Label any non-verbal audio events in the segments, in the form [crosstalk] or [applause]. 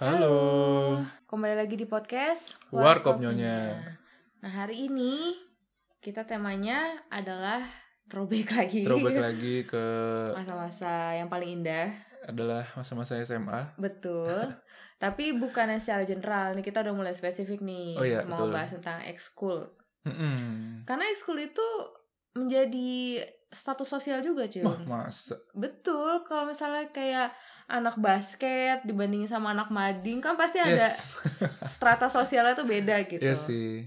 Halo, Kembali lagi di podcast Warkop Nyonya. Nah hari ini kita temanya adalah throwback lagi. Throwback lagi ke Masa-masa yang paling indah. adalah masa-masa SMA. Betul. [laughs] Tapi bukan secara general. Nih Kita udah mulai spesifik nih. Oh iya, Mau betul. bahas tentang ekskul. Mm-mm. Karena ekskul itu menjadi status sosial juga cuy Wah masa? Betul, kalau misalnya kayak anak basket dibandingin sama anak mading kan pasti ada Yes, strata sosialnya tuh beda gitu. iya sih.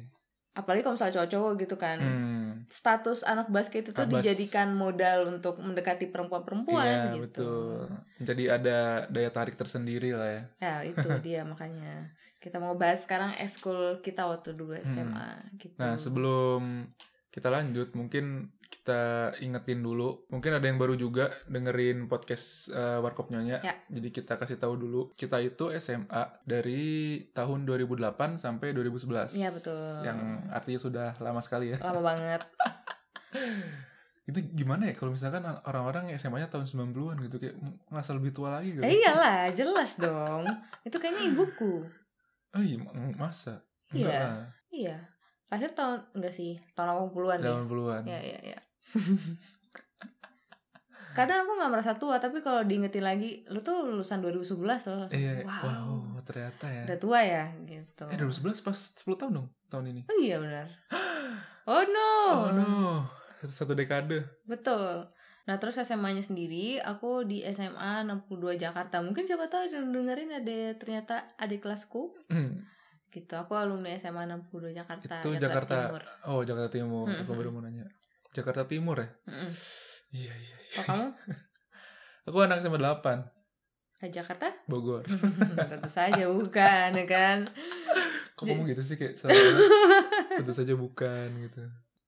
Apalagi kalau misalnya cowok-cowok gitu kan. Hmm. Status anak basket itu Abas. dijadikan modal untuk mendekati perempuan-perempuan Iya gitu. betul. Jadi ada daya tarik tersendiri lah ya. Ya, itu [laughs] dia makanya. Kita mau bahas sekarang ekskul kita waktu dulu SMA gitu. Nah sebelum kita lanjut, mungkin kita ingetin dulu. Mungkin ada yang baru juga dengerin podcast eh, Warkop Nyonya. Ya. Jadi kita kasih tahu dulu. Kita itu SMA dari tahun 2008 sampai 2011. Iya betul. Yang artinya sudah lama sekali ya. lama banget. [laughs] Itu gimana ya kalau misalkan orang-orang SMA-nya tahun 90-an gitu kayak ngerasa lebih tua lagi gitu. Ya iyalah, jelas dong. Itu kayaknya ibuku. Oh iya, masa? Iya. Lah. Iya. Lahir tahun enggak sih? Tahun 80-an deh. 80-an. Ya, ya, ya. [laughs] Kadang aku nggak merasa tua, tapi kalau diingetin lagi, lu tuh lulusan 2011 loh. langsung, Iya, wow, wow. ternyata ya. udah tua ya, gitu. Eh 2011 pas 10 tahun dong tahun ini. Oh iya benar. [gasps] Oh no. Oh no, satu, dekade. Betul. Nah terus SMA-nya sendiri, aku di SMA 62 Jakarta. Mungkin siapa tahu dengerin ada ternyata adik kelasku. Hmm, Gitu, aku alumni SMA 62 Jakarta. Itu Jakarta- Timur. Oh Jakarta Timur, Mm-mm. aku baru mau nanya. Jakarta Timur ya? Iya iya. iya. Kalau kamu [laughs] Aku anak SMA 8, ke Jakarta? Bogor. [laughs] Tentu saja bukan, ya kan? [laughs] Kok kamu gitu sih kayak tentu saja bukan gitu.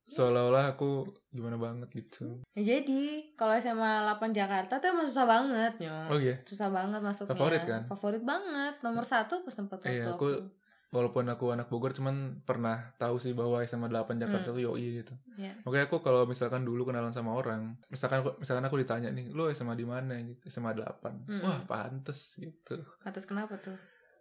Seolah-olah aku gimana banget gitu. Ya jadi, kalau SMA 8 Jakarta tuh emang susah banget, Nyo. Oh iya. Susah banget masuknya. Favorit kan? Favorit banget. Nomor satu pas tempat waktu Iya, aku- walaupun aku anak Bogor cuman pernah tahu sih bahwa SMA 8 Jakarta Hmm. tuh yoi gitu. Iya. Makanya aku kalau misalkan dulu kenalan sama orang, misalkan aku, misalkan aku ditanya nih, lu SMA di mana gitu? SMA 8. Mm-mm. Wah, pantes gitu. Atas kenapa tuh?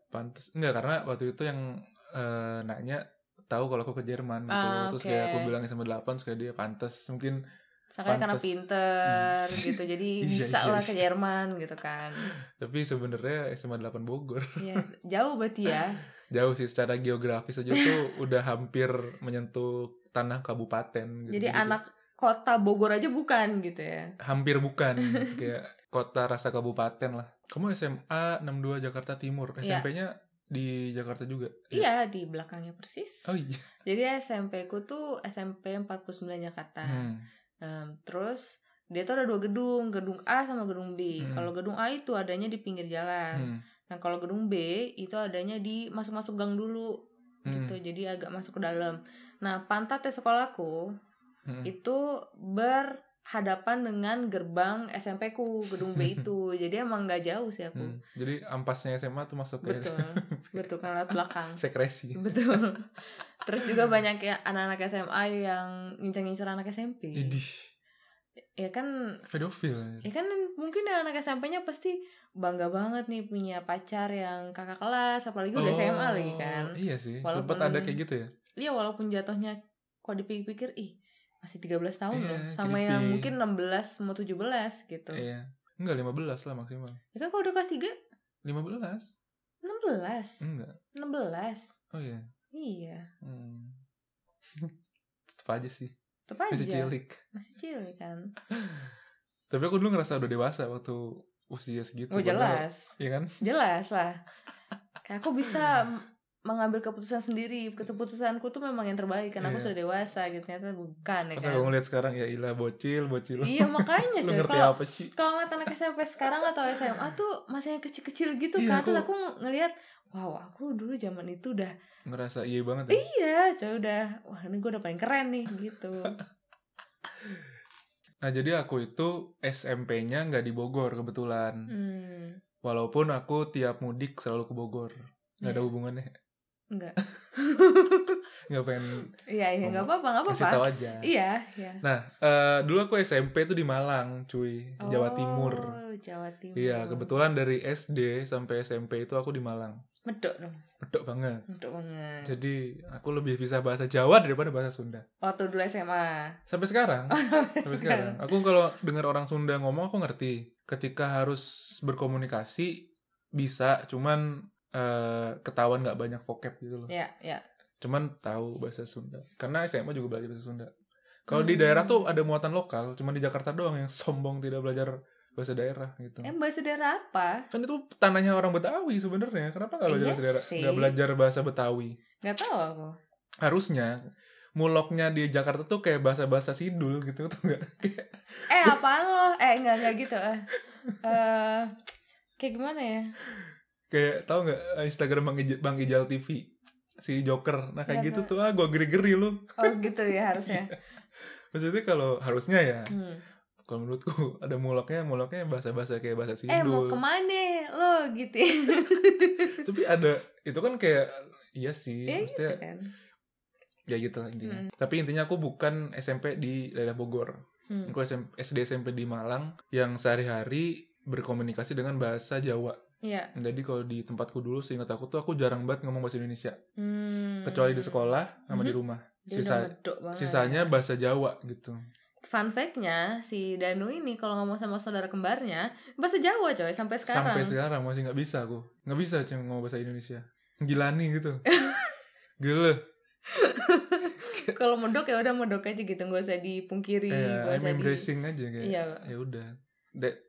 Pantes. Enggak, karena waktu itu yang eh, nanya tahu kalau aku ke Jerman gitu. Ah, Terus oke. kayak aku bilang SMA 8, terus kayak dia pantes. Mungkin Soalnya karena Pantes. pinter [laughs] gitu, jadi Iya, bisa iya, lah iya. ke Jerman gitu kan. tapi sebenarnya SMA 8 Bogor. Iya, jauh berarti ya. [laughs] Jauh sih secara geografis aja tuh [laughs] udah hampir menyentuh tanah kabupaten gitu. Jadi anak kota Bogor aja bukan gitu ya. hampir bukan [laughs] kayak kota rasa kabupaten lah. Kamu SMA 62 Jakarta Timur. Iya. SMP-nya di Jakarta juga. Iya, di belakangnya persis. Oh iya. Jadi SMP ku tuh SMP 49 Jakarta. Hmm. Em, terus dia tuh ada dua gedung, gedung A sama gedung B. Hmm. Kalau gedung A itu adanya di pinggir jalan. Hmm. Nah, kalau gedung B itu adanya di masuk-masuk gang dulu Hmm. gitu. Jadi agak masuk ke dalam. Nah, pantatnya sekolahku Hmm. itu berhadapan dengan gerbang SMP ku, gedung B itu. [laughs] Jadi emang nggak jauh sih aku. Hmm. Jadi ampasnya SMA tuh masuk ke Betul. Betul kan lewat belakang. [laughs] sekresi. Betul. [laughs] Terus juga banyak ya anak-anak SMA yang ngincer-ngincer anak SMP. Idih, Ya kan pedofil. Ya kan mungkin anak SMP-nya pasti bangga banget nih punya pacar yang kakak kelas, apalagi udah SMA lagi kan. Iya sih, Walaupun- sempet ada kayak gitu ya. Iya walaupun jatuhnya kok dipikir-pikir ih masih 13 tahun Iya, loh sama creepy. yang mungkin 16 mau 17 gitu. Iya. Enggak 15 lah maksimal. Ya kan kalau udah kelas 3 15? 16. Enggak. 16. Oh iya. Iya. Hmm. [laughs] Tetep aja sih. Tetep aja. Masih cilik. Masih cilik kan. [laughs] Tapi aku dulu ngerasa udah dewasa waktu usia segitu. Oh jelas. Iya kan? Jelas lah. [laughs] Kayak aku bisa mengambil keputusan sendiri. Keputusanku tuh memang yang terbaik kan aku Iya. sudah dewasa gitu ternyata bukan ya Pas kan. aku ngeliat sekarang ya ilah bocil, bocil. Iya [laughs] makanya coy kalau apa sih? kalau ngeliat anak SMP sekarang atau SMA tuh masih yang kecil-kecil gitu Iya, kan terus aku- aku ngelihat wow aku dulu zaman itu udah Ngerasa iya banget ya. iya coy udah wah ini gue udah paling keren nih gitu [laughs] Nah jadi aku itu SMP-nya nggak di Bogor kebetulan. hmm, Walaupun aku tiap mudik selalu ke Bogor. Nggak ada Iya. hubungannya. enggak [laughs] Nggak pengen iya iya nggak apa-apa nggak kasih apa-apa tahu aja. iya iya Nah, eh, dulu aku SMP tuh di Malang, cuy, Jawa Timur. Oh, Jawa Timur. Iya, kebetulan dari SD sampai SMP itu aku di Malang. Medok dong. Medok banget. Medok banget. Jadi aku lebih bisa bahasa Jawa daripada bahasa Sunda. Waktu dulu SMA. Sampai sekarang. [laughs] sampai sekarang. Aku kalau dengar orang Sunda ngomong aku ngerti. Ketika harus berkomunikasi bisa, cuman eh, ketahuan nggak banyak vocab gitu loh. Ya, ya. Cuman tahu bahasa Sunda. Karena SMA juga belajar bahasa Sunda. Kalau di Hmm. daerah tuh ada muatan lokal, cuman di Jakarta doang yang [laughs] sombong tidak belajar bahasa daerah gitu. Eh, bahasa daerah apa? Kan itu tanahnya orang Betawi sebenarnya. Kenapa nggak belajar Iya bahasa daerah? Nggak belajar bahasa Betawi? Gak tahu aku. Harusnya muloknya di Jakarta tuh kayak bahasa-bahasa sidul gitu tuh nggak? [laughs] Eh, apaan lo? Eh, enggak, enggak gitu. Eh, Eh, kayak gimana ya? kayak tahu nggak Instagram Bang Ijal, Bang Ijal TV si Joker. Nah kayak Nggak gitu tahu. tuh ah gue geri-geri lu. Oh, gitu ya harusnya. [laughs] Maksudnya kalau harusnya ya, Hmm. Kalau menurutku [laughs] ada muloknya, muloknya bahasa-bahasa kayak bahasa sidul. Eh, mau ke mana lo gitu? [laughs] Tapi ada itu kan kayak iya sih, ya gitu maksudnya kan. ya gitu lah intinya. Hmm. Tapi intinya aku bukan SMP di daerah Bogor. Hmm. Aku SM SD SMP di Malang yang sehari-hari berkomunikasi dengan bahasa Jawa. Iya. Jadi kalau di tempatku dulu seingat aku tuh aku jarang banget ngomong bahasa Indonesia. Hmm. Kecuali di sekolah sama di Mhm. rumah. Dia Sisa sisanya bahasa Jawa gitu. Fun fact-nya, si Danu ini kalau ngomong sama saudara kembarnya, bahasa Jawa coy, sampai sekarang. Sampai sekarang masih nggak bisa aku. Nggak bisa cuma ngomong bahasa Indonesia. Gilani gitu. [laughs] Gila. [laughs] kalau medok ya udah medok aja gitu, nggak usah dipungkiri. Nggak I'm usah di- embracing aja kayak. Iya. Ya udah.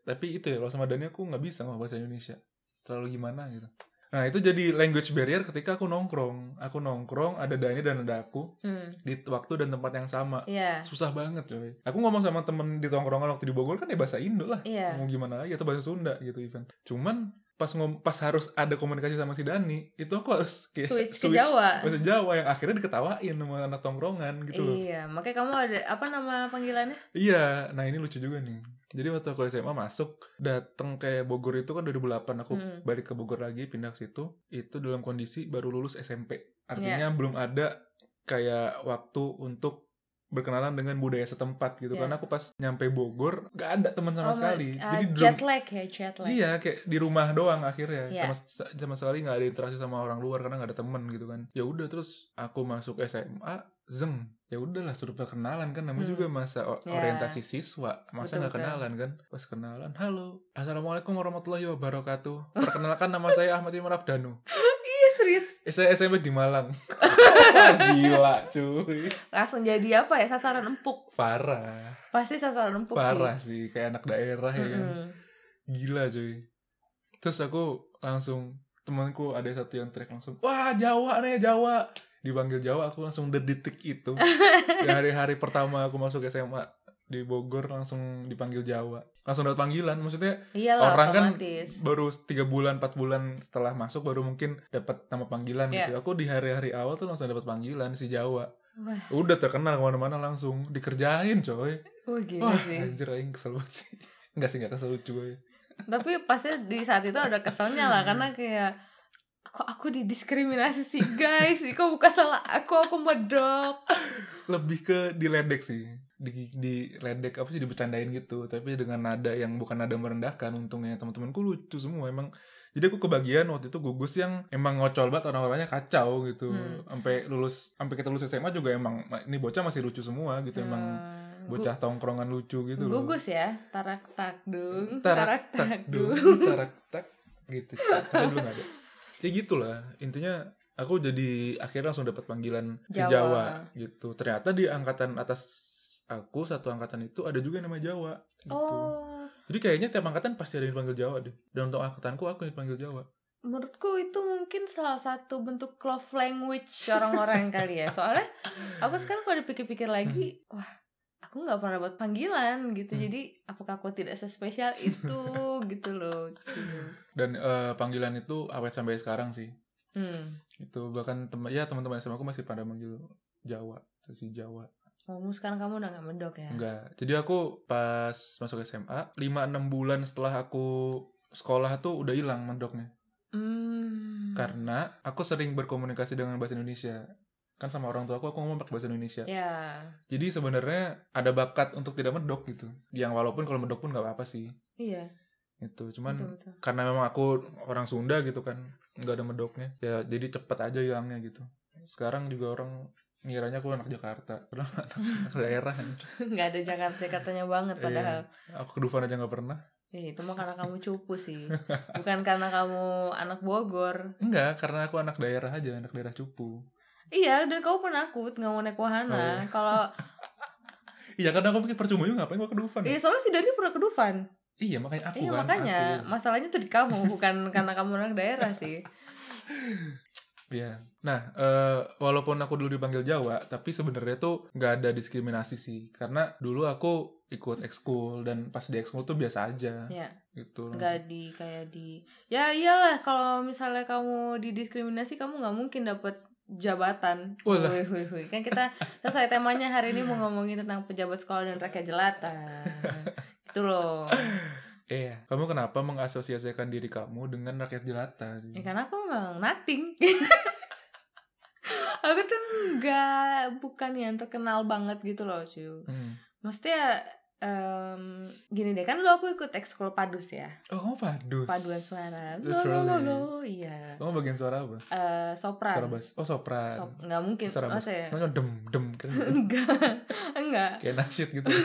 Tapi itu ya kalau sama Dani aku nggak bisa ngomong bahasa Indonesia. Terlalu gimana gitu. Nah, itu jadi language barrier ketika aku nongkrong. Aku nongkrong, ada Dani dan ada aku Hmm, di waktu dan tempat yang sama. Iya. Susah banget coy. Aku ngomong sama temen di tongkrongan waktu di Bogor kan ya bahasa Indo lah. Iya. Mau gimana lagi atau bahasa Sunda gitu even. Cuman pas ngom pas harus ada komunikasi sama si Dani, itu aku harus kayak Switch ke Jawa. Bahasa Jawa yang akhirnya diketawain sama anak tongkrongan gitu loh. Iya, makanya kamu ada apa nama panggilannya? Iya, nah ini lucu juga nih. Jadi waktu aku SMA masuk, datang ke Bogor itu kan 2008 aku Hmm. balik ke Bogor lagi pindah ke situ. Itu dalam kondisi baru lulus SMP. Artinya belum ada kayak waktu untuk berkenalan dengan budaya setempat gitu. Iya. Karena aku pas nyampe Bogor gak ada teman sama Oh, sekali. ah, Jadi jet lag ya, jet lag. Iya, kayak di rumah doang akhirnya. Iya. Sama sama sekali nggak ada interaksi sama orang luar karena nggak ada temen gitu kan. Ya udah terus aku masuk SMA, zeng. Ya udahlah suruh perkenalan kan namanya Hmm. juga masa Iya. orientasi siswa. Masa nggak kenalan kan? Pas kenalan, halo. Assalamualaikum warahmatullahi wabarakatuh. Perkenalkan nama saya Ahmad Imran Danu. [laughs] Iya serius. Eh, saya SMP di Malang. [laughs] Gila, cuy. Langsung jadi apa ya sasaran empuk. Parah. Pasti sasaran empuk Parah sih. sih, kayak anak daerah ya kan. Gila cuy. Terus aku langsung temanku ada satu yang teriak langsung, wah Jawa nih Jawa. Dipanggil Jawa aku langsung detik itu. Di hari-hari pertama aku masuk SMA di Bogor langsung dipanggil Jawa. Langsung dapat panggilan. Maksudnya Iyalah orang kan otomatis. baru tiga bulan, empat bulan setelah masuk baru mungkin dapat nama panggilan Iya. gitu. Aku di hari-hari awal tuh langsung dapat panggilan si Jawa. Wah, Udah terkenal ke mana-mana langsung dikerjain coy. wah gila Wah sih. anjir aing kesel banget sih. Enggak sih, enggak kesel lucu gue. Tapi pasti di saat itu ada keselnya lah karena kayak kok aku didiskriminasi sih guys kok bukan salah aku? Aku medok. Lebih ke diledek sih. Di diledek apa sih dibercandain gitu. Tapi dengan nada yang bukan nada merendahkan untungnya teman-temanku lucu semua emang. Jadi aku kebagian waktu itu gugus yang emang ngocol banget orang-orangnya kacau gitu. Hmm. sampai lulus sampai kita lulus SMA juga emang ini bocah masih lucu semua gitu emang. Hmm, bocah tongkrongan lucu gitu loh. Gugus ya tarak takdung tarak tak takdung dung [laughs] tarak tak gitu. Dulu nggak ada. Ya gitulah intinya aku jadi akhirnya langsung dapat panggilan Jawa. Jawa gitu. Ternyata di angkatan atas aku satu angkatan itu ada juga yang nama Jawa gitu. Oh. Jadi kayaknya tiap angkatan pasti ada yang dipanggil Jawa deh. Dan untuk angkatanku aku yang dipanggil Jawa. Menurutku itu mungkin salah satu bentuk love language orang-orang kali ya. Soalnya aku sekarang kalau dipikir-pikir lagi wah aku nggak pernah buat panggilan gitu Hmm. jadi apakah aku tidak sespesial itu [laughs] gitu loh gitu. dan eh, panggilan itu awet sampai sekarang sih hmm. itu bahkan teman ya teman-teman SMA aku masih pada manggil Jawa si Jawa kamu sekarang kamu udah nggak medok ya Enggak. Jadi aku pas masuk SMA, 5-6 bulan setelah aku sekolah tuh udah hilang mendoknya. hmm. Karena aku sering berkomunikasi dengan bahasa Indonesia. Kan sama orang tua aku, aku ngomong pakai bahasa Indonesia. ya Jadi sebenarnya ada bakat untuk tidak medok gitu. Yang walaupun kalau medok pun nggak apa-apa sih. iya. Itu cuman Betul, betul. karena memang aku orang Sunda gitu kan nggak ada medoknya. Ya jadi cepet aja hilangnya gitu. Sekarang juga orang ngiranya aku anak Jakarta. Padahal anak, [laughs] anak daerah nggak ada Jakarta Jakartanya banget padahal. Aku ke Dufan aja nggak pernah. Eh, itu mah karena kamu cupu sih. [laughs] Bukan karena kamu anak Bogor. Enggak karena aku anak daerah aja anak daerah cupu iya dan kamu penakut nggak mau naik Oh, wahana iya. kalau [laughs] iya karena aku pikir percuma juga ngapain gua ke Dufan iya ya? soalnya si Dani pernah ke Dufan iya makanya aku iya kan makanya aku. masalahnya tuh di kamu bukan [laughs] karena kamu anak daerah sih Iya. Nah, eh, walaupun aku dulu dipanggil Jawa, tapi sebenarnya tuh nggak ada diskriminasi sih. Karena dulu aku ikut ekskul dan pas di ekskul tuh biasa aja ya gitu. nggak di kayak di ya iyalah kalau misalnya kamu didiskriminasi kamu nggak mungkin dapet jabatan. Wih, wih, wih. kan kita sesuai temanya hari ini mau ngomongin tentang pejabat sekolah dan rakyat jelata itu loh Iya. Kamu kenapa mengasosiasikan diri kamu dengan rakyat jelata? ya karena aku memang nothing [laughs] aku tuh nggak bukan yang terkenal banget gitu loh cuy Hmm. Maksudnya em, gini deh kan dulu aku ikut ekskul padus ya Oh, kamu padus. paduan suara lo lo lo lo iya Kamu bagian suara apa? Eh, sopran Suara bass. Oh, sopran. Sop, nggak mungkin Suara bass. ya Kamu dem dem kan. [laughs] enggak enggak Kayak nasyid gitu. [laughs]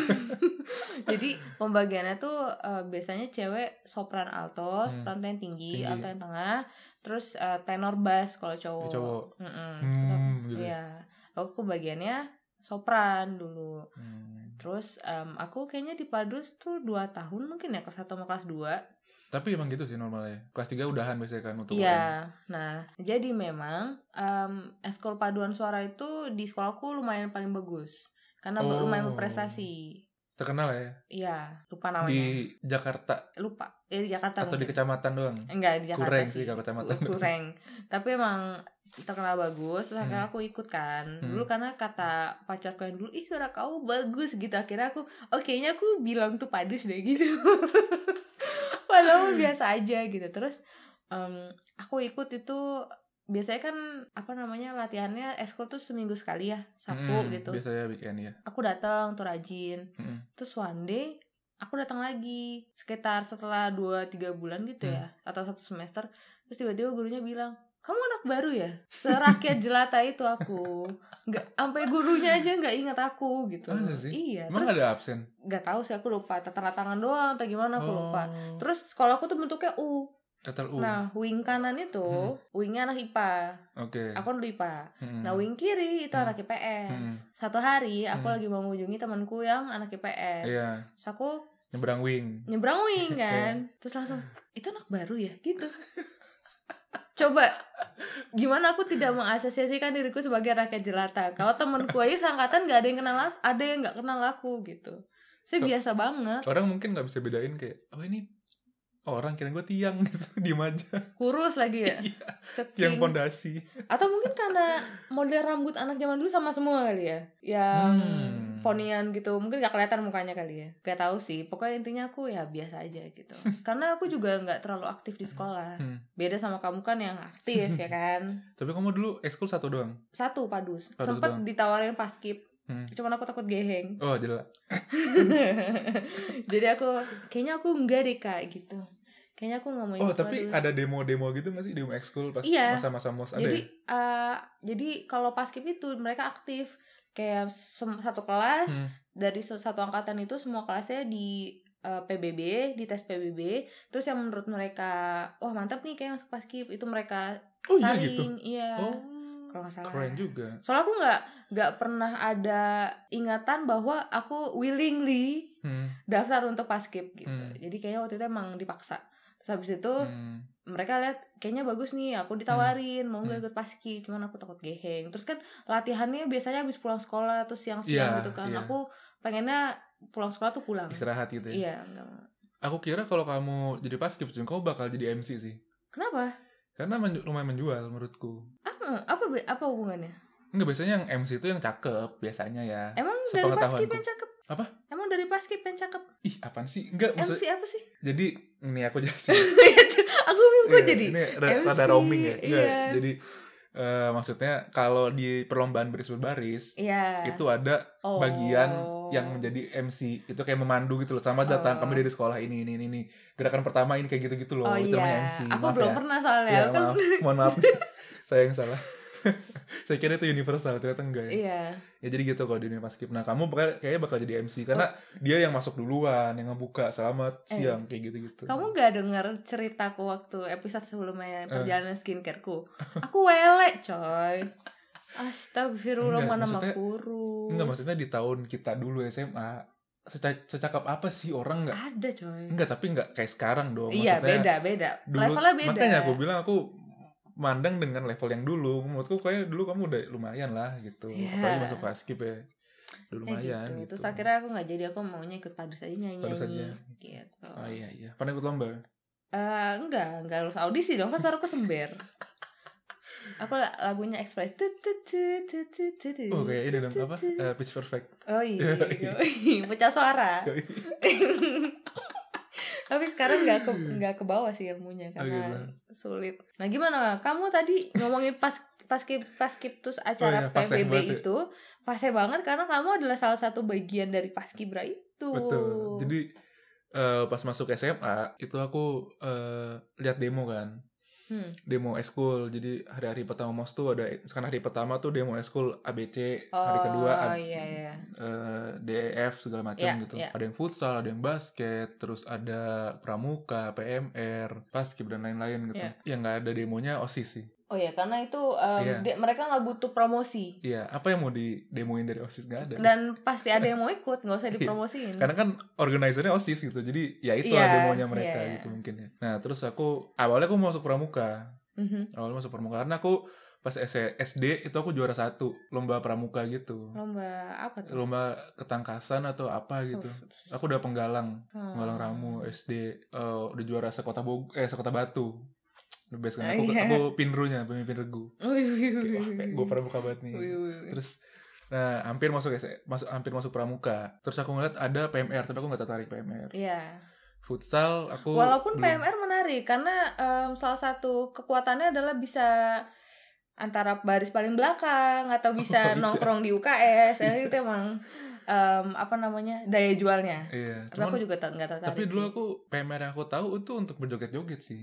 jadi pembagiannya tuh eh, biasanya cewek sopran alto Hmm. sopran yang tinggi, Tinggi. alto yang tengah terus eh, tenor bass kalau cowok Cowok. Mm-mm. Hmm, gitu. iya aku bagiannya sopran dulu Hmm. Terus em, aku kayaknya di padus tuh dua tahun mungkin ya kelas satu sama kelas dua Tapi emang gitu sih normalnya. Kelas 3 udahan biasanya kan untuk UN. Iya, nah jadi memang em ekskul paduan suara itu di sekolahku lumayan paling bagus karena Oh. lumayan berprestasi. Terkenal ya Iya, lupa namanya. di Jakarta Lupa. Ya di Jakarta atau di mungkin. kecamatan doang. Enggak di Jakarta Kureng sih. kalau kecamatan. Kureng. Tapi emang terkenal bagus terus akhirnya Hmm. aku ikut kan Hmm. dulu karena kata pacarku yang dulu ih suara kamu bagus gitu akhirnya aku oke kayaknya aku bilang tuh padus deh gitu [laughs] padahal biasa aja gitu terus em, aku ikut itu biasanya kan apa namanya latihannya ekskul tuh seminggu sekali ya sapu Hmm, gitu. Biasanya weekend ya. aku datang tuh rajin. Hmm. terus one day aku datang lagi. Sekitar setelah 2-3 bulan gitu ya atau satu semester terus tiba-tiba gurunya bilang kamu anak baru ya? Serakyat [laughs] jelata itu aku. Nggak sampai gurunya aja nggak ingat aku gitu. Masa sih? iya Emang terus ada absen? nggak tahu sih aku lupa. Tanda tangan doang atau gimana aku lupa. Oh, terus sekolah aku tuh bentuknya U letter U. nah wing kanan itu Hmm. wingnya anak IPA Oke. aku dulu IPA Hmm. Nah wing kiri itu Hmm. anak IPS. Hmm. Satu hari aku Hmm. lagi mau mengunjungi temanku yang anak IPS. Iya, Terus aku nyebrang wing. nyebrang [laughs] wing kan. Terus langsung itu anak baru ya gitu. Coba gimana aku tidak mengasosiasikan diriku sebagai rakyat jelata. Kalau temanku aja seangkatan nggak ada yang kenal ada yang nggak kenal aku gitu. Saya biasa banget. Orang mungkin nggak bisa bedain kayak, oh ini orang kira gue tiang [laughs] gitu, diem aja. Kurus lagi ya. [laughs] Ceking. tiang pondasi. Atau mungkin karena model rambut anak zaman dulu sama semua kali ya. Yang Hmm. ponian gitu. Mungkin gak kelihatan mukanya kali ya. Gak tahu sih. Pokoknya intinya aku ya biasa aja gitu. [laughs] karena aku juga nggak terlalu aktif di sekolah. Hmm. Beda sama kamu kan yang aktif ya kan. Tapi kamu dulu ekskul satu doang. Satu padus. Padus Sempet doang. ditawarin pas skip. Hmm. Cuman aku takut geheng. Oh jelas. [laughs] Jadi aku kayaknya aku enggak deh kak gitu. Kayaknya aku nggak mau Oh tapi padus. ada demo-demo gitu nggak sih demo ekskul pas Iya. masa-masa mos ada jadi ya? eh, jadi kalau pas skip itu mereka aktif kayak satu kelas Hmm. dari satu angkatan itu semua kelasnya di eh, PBB di tes PBB terus yang menurut mereka wah mantap nih kayak masuk pas skip itu mereka Oh iya saring gitu. iya Oh kalau nggak salah keren juga. soalnya aku nggak nggak pernah ada ingatan bahwa aku willingly Hmm. daftar untuk pas skip gitu Hmm. jadi kayaknya waktu itu emang dipaksa terus habis itu Hmm. mereka lihat kayaknya bagus nih aku ditawarin mau nggak ikut paski cuman aku takut geheng terus kan latihannya biasanya habis pulang sekolah terus siang-siang Iya, gitu kan iya. aku pengennya pulang sekolah tuh pulang Istirahat gitu ya. iya enggak. Aku kira kalau kamu jadi paskib, kamu bakal jadi MC sih. kenapa Karena menju- lumayan menjual menurutku. apa apa apa hubungannya Enggak biasanya yang MC itu yang cakep biasanya ya. emang dari paski Sepengetahuanku. yang cakep Apa? emang dari paski yang cakep Ih, apaan sih? Enggak, maksud MC apa sih jadi ini aku jelasin. [laughs] aku bingung kok Iya, jadi ini MC, rada roaming ya. Enggak, iya. jadi eh, maksudnya kalau di perlombaan baris berbaris Iya. itu ada Oh. bagian yang menjadi MC itu kayak memandu gitu loh sama datang Oh. kami dari sekolah ini ini ini gerakan pertama ini kayak gitu gitu loh Oh itu namanya iya. MC Aku Maaf belum ya. pernah soalnya. ya Aku kan maaf mohon maaf [laughs] saya yang salah [laughs] saya kira itu universal ternyata enggak ya Iya. ya jadi gitu kalau di dunia paskib nah kamu bakal kayaknya bakal jadi MC karena dia yang masuk duluan yang ngebuka selamat Oh. Eh. siang kayak gitu gitu Kamu gak denger ceritaku waktu episode sebelumnya Eh. perjalanan skincare-ku? Aku welek, coy. Astagfirullah mana kurus. enggak maksudnya di tahun kita dulu SMA seca- secakap apa sih orang nggak Ada, coy. enggak tapi enggak kayak sekarang dong Iya, beda, beda. dulu Levelnya beda. makanya aku bilang aku mandang dengan level yang dulu menurutku kayak dulu kamu udah lumayan lah gitu Iya. apalagi masuk paskib ya udah Eh, lumayan gitu. gitu, Terus akhirnya aku gak jadi, aku maunya ikut padus aja nyanyi Padus aja. Gitu. oh iya iya pernah ikut lomba Eh, enggak, enggak lulus audisi dong, kan suaraku sember. [laughs] Aku la- lagunya Express. Oh kayak ini dong apa. Eh, pitch perfect Oh iya, [laughs] pecah suara. [laughs] Tapi sekarang nggak ke nggak ke bawah sih ilmunya Oh, karena gitu. sulit. Nah gimana? Kamu tadi ngomongin pas paskib paskibtus acara Oh, iya, PBB banget itu fase banget karena kamu adalah salah satu bagian dari paskibra itu. betul jadi eh, pas masuk SMA itu aku eh, lihat demo kan Hmm. demo eskul jadi hari-hari pertama mos tuh ada sekarang hari pertama tuh demo eskul ABC hari Oh, kedua A- iya iya. eh, DEF segala macam Iya, gitu iya. ada yang futsal ada yang basket terus ada pramuka PMR paskib dan lain-lain gitu Iya. yang nggak ada demonya osis sih Oh ya karena itu um, Iya. dia- mereka nggak butuh promosi iya apa yang mau di demoin dari osis nggak ada dan pasti ada yang mau [laughs] ikut nggak usah dipromosiin. karena kan organizernya osis gitu jadi ya itu Iya, demonya mereka iya. gitu mungkin ya nah terus aku awalnya aku mau masuk pramuka Mhm. awalnya masuk pramuka karena aku pas SD itu aku juara satu lomba pramuka gitu Lomba apa tuh? lomba ketangkasan atau apa gitu Uff. aku udah penggalang Hmm. penggalang ramu SD eh, udah juara sekota Bog eh sekota Batu best kan Ah, aku iya. aku pinrunya pemimpin regu gue pramuka banget nih terus nah hampir masuk S- masuk hampir masuk pramuka terus aku ngeliat ada PMR tapi aku nggak tertarik PMR Iya. futsal aku Walaupun belum. PMR menarik karena em, salah satu kekuatannya adalah bisa antara baris paling belakang atau bisa Oh, iya. nongkrong di UKS. Ya, itu emang [laughs] em, apa namanya daya jualnya. iya Tapi cuman aku juga tak- nggak tertarik. tapi dulu sih. aku PMR yang aku tahu itu untuk berjoget-joget sih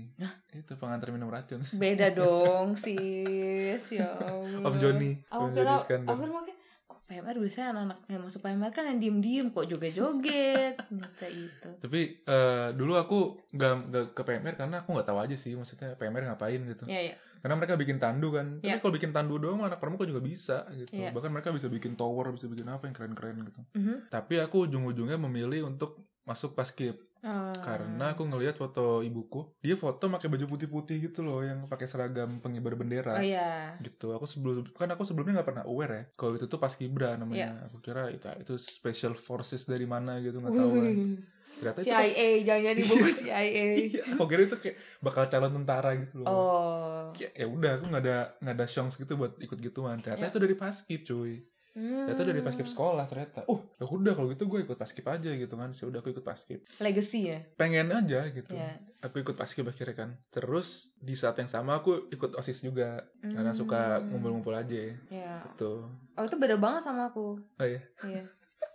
itu pengantar minum racun beda [laughs] dong sis ya Allah. Om Joni Aku Om kira, aku kira mungkin kok PMR biasanya anak-anak yang masuk PMR kan yang diem-diem kok joget-joget [laughs] minta itu. tapi eh, dulu aku nggak nggak ke PMR karena aku nggak tahu aja sih maksudnya PMR ngapain gitu Ya ya. Karena mereka bikin tandu kan tapi Iya. kalau bikin tandu doang anak pramuka juga bisa gitu Iya. bahkan mereka bisa bikin tower bisa bikin apa yang keren-keren gitu Mhm. tapi aku ujung-ujungnya memilih untuk masuk paskib Ah. karena aku ngelihat foto ibuku dia foto pakai baju putih-putih gitu loh yang pakai seragam pengibar bendera Oh iya. gitu aku sebelum kan aku sebelumnya nggak pernah aware ya kalau itu tuh paskibra namanya Iya. aku kira itu itu special forces dari mana gitu nggak tahu kan Ternyata itu pas- CIA jangan di [laughs] buku CIA. iya aku kira itu kayak bakal calon tentara gitu loh Oh. ya, ya udah aku nggak ada nggak ada chance gitu buat ikut gituan ternyata Ya. itu dari paskib cuy Hmm. ternyata dari paskib sekolah ternyata oh ya udah kalau gitu gue ikut paskib aja gitu kan ya udah aku ikut paskib Legacy ya. pengen aja gitu Ya. aku ikut paskib akhirnya kan terus di saat yang sama aku ikut osis juga karena suka Hmm. ngumpul-ngumpul aja Ya. gitu Oh itu beda banget sama aku. oh iya Iya.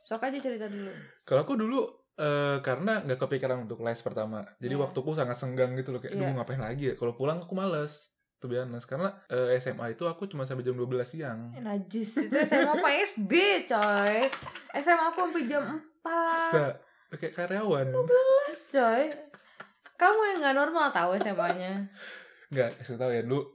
Sok aja cerita dulu. kalau aku dulu eh, karena nggak kepikiran untuk les pertama. Jadi Iya. waktuku sangat senggang gitu loh kayak Iya. "Duh, mau ngapain lagi ya? Kalau pulang aku males tuh honest. Karena eh, SMA itu aku cuma sampai jam 12 siang. Eh, Najis. Itu SMA apa SD coy? SMA aku sampai jam 4 Masa? Kayak karyawan. Coy. Kamu yang gak normal tahu SMA-nya nggak kasih tahu ya dulu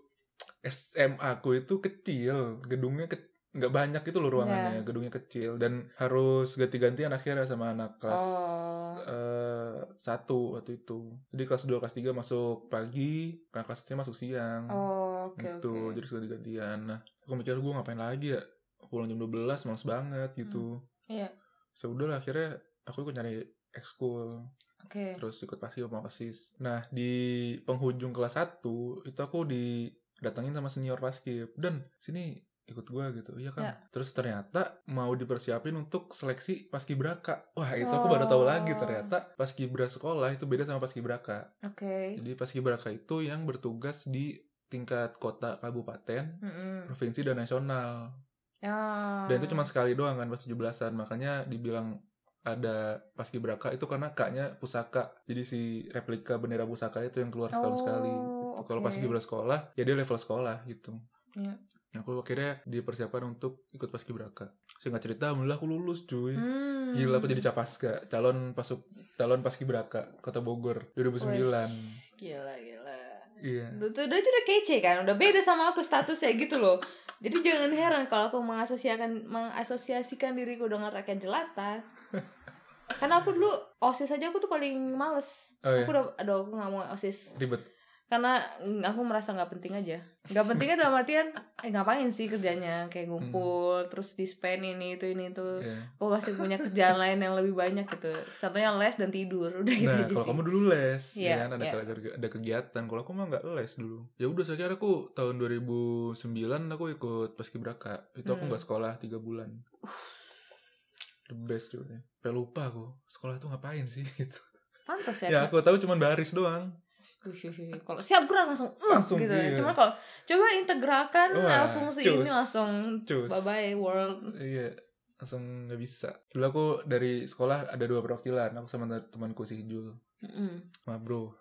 SMA aku itu kecil gedungnya ke nggak banyak itu loh ruangannya gedungnya kecil. Dan harus ganti-gantian akhirnya sama anak kelas Oh. eh, satu waktu itu. Jadi kelas 2 kelas 3 masuk pagi anak kelas 3 masuk siang. Oh oke gitu oke. jadi suka gantian nah aku mikir gue ngapain lagi ya? Pulang jam 12 males banget gitu. Iya. So udah akhirnya aku ikut nyari ekskul. Oke. Terus ikut pasti sama osis nah di penghujung kelas 1 itu aku didatengin sama senior paskib dan sini ikut gua gitu iya kan Ya. terus ternyata mau dipersiapin untuk seleksi paskibraka wah itu aku baru tahu lagi Oh. ternyata paskibra sekolah itu beda sama paskibraka oke jadi paskibraka itu yang bertugas di tingkat kota kabupaten Mm-mm. provinsi dan nasional Ya. dan itu cuma sekali doang kan pas 17-an makanya dibilang ada paskibraka itu karena kaknya pusaka jadi si replika bendera pusaka itu yang keluar setahun Oh, sekali gitu. kalau oke. paskibra sekolah ya dia level sekolah gitu Iya. Nah, aku akhirnya dipersiapkan untuk ikut paskibraka singkat cerita alhamdulillah aku lulus cuy Hmm. gila aku jadi capaska calon pasuk calon paskibraka kota Bogor 2009 Wih, Gila, gila. iya Udah, tuh, udah, udah kece kan, udah beda sama aku statusnya gitu loh. Jadi jangan heran kalau aku mengasosiasikan mengasosiasikan diriku dengan rakyat jelata. [laughs] Karena aku dulu osis aja aku tuh paling males. oh iya Aku udah, aduh aku nggak mau osis. ribet Karena mm, aku merasa nggak penting aja. Nggak pentingnya dalam artian, eh ngapain sih kerjanya? Kayak ngumpul, terus dispen ini itu ini itu. Iya. Aku pasti punya kerjaan [laughs] lain yang lebih banyak gitu. Contohnya les dan tidur, [laughs] udah gitu Nah, aja kalau sih. kamu dulu les, Iya, ya kan ada, iya. ada, ada kegiatan. Kalau aku mah nggak les dulu. Ya udah secara aku tahun 2009 aku ikut paskibraka. Itu aku Hmm. nggak sekolah tiga bulan. The best juga. Sampai lupa aku sekolah tuh ngapain sih [laughs] gitu. Pantes ya. Ya aku tahu cuman baris doang. Kalau siap gerak langsung, uh, Langsung, gitu. iya. Cuma kalau coba integralkan Wah, fungsi cus. ini langsung Cus. bye bye world. Iya, langsung nggak bisa. Dulu aku dari sekolah ada dua perwakilan. Aku sama temanku si Jul, Mm-mm. sama bro.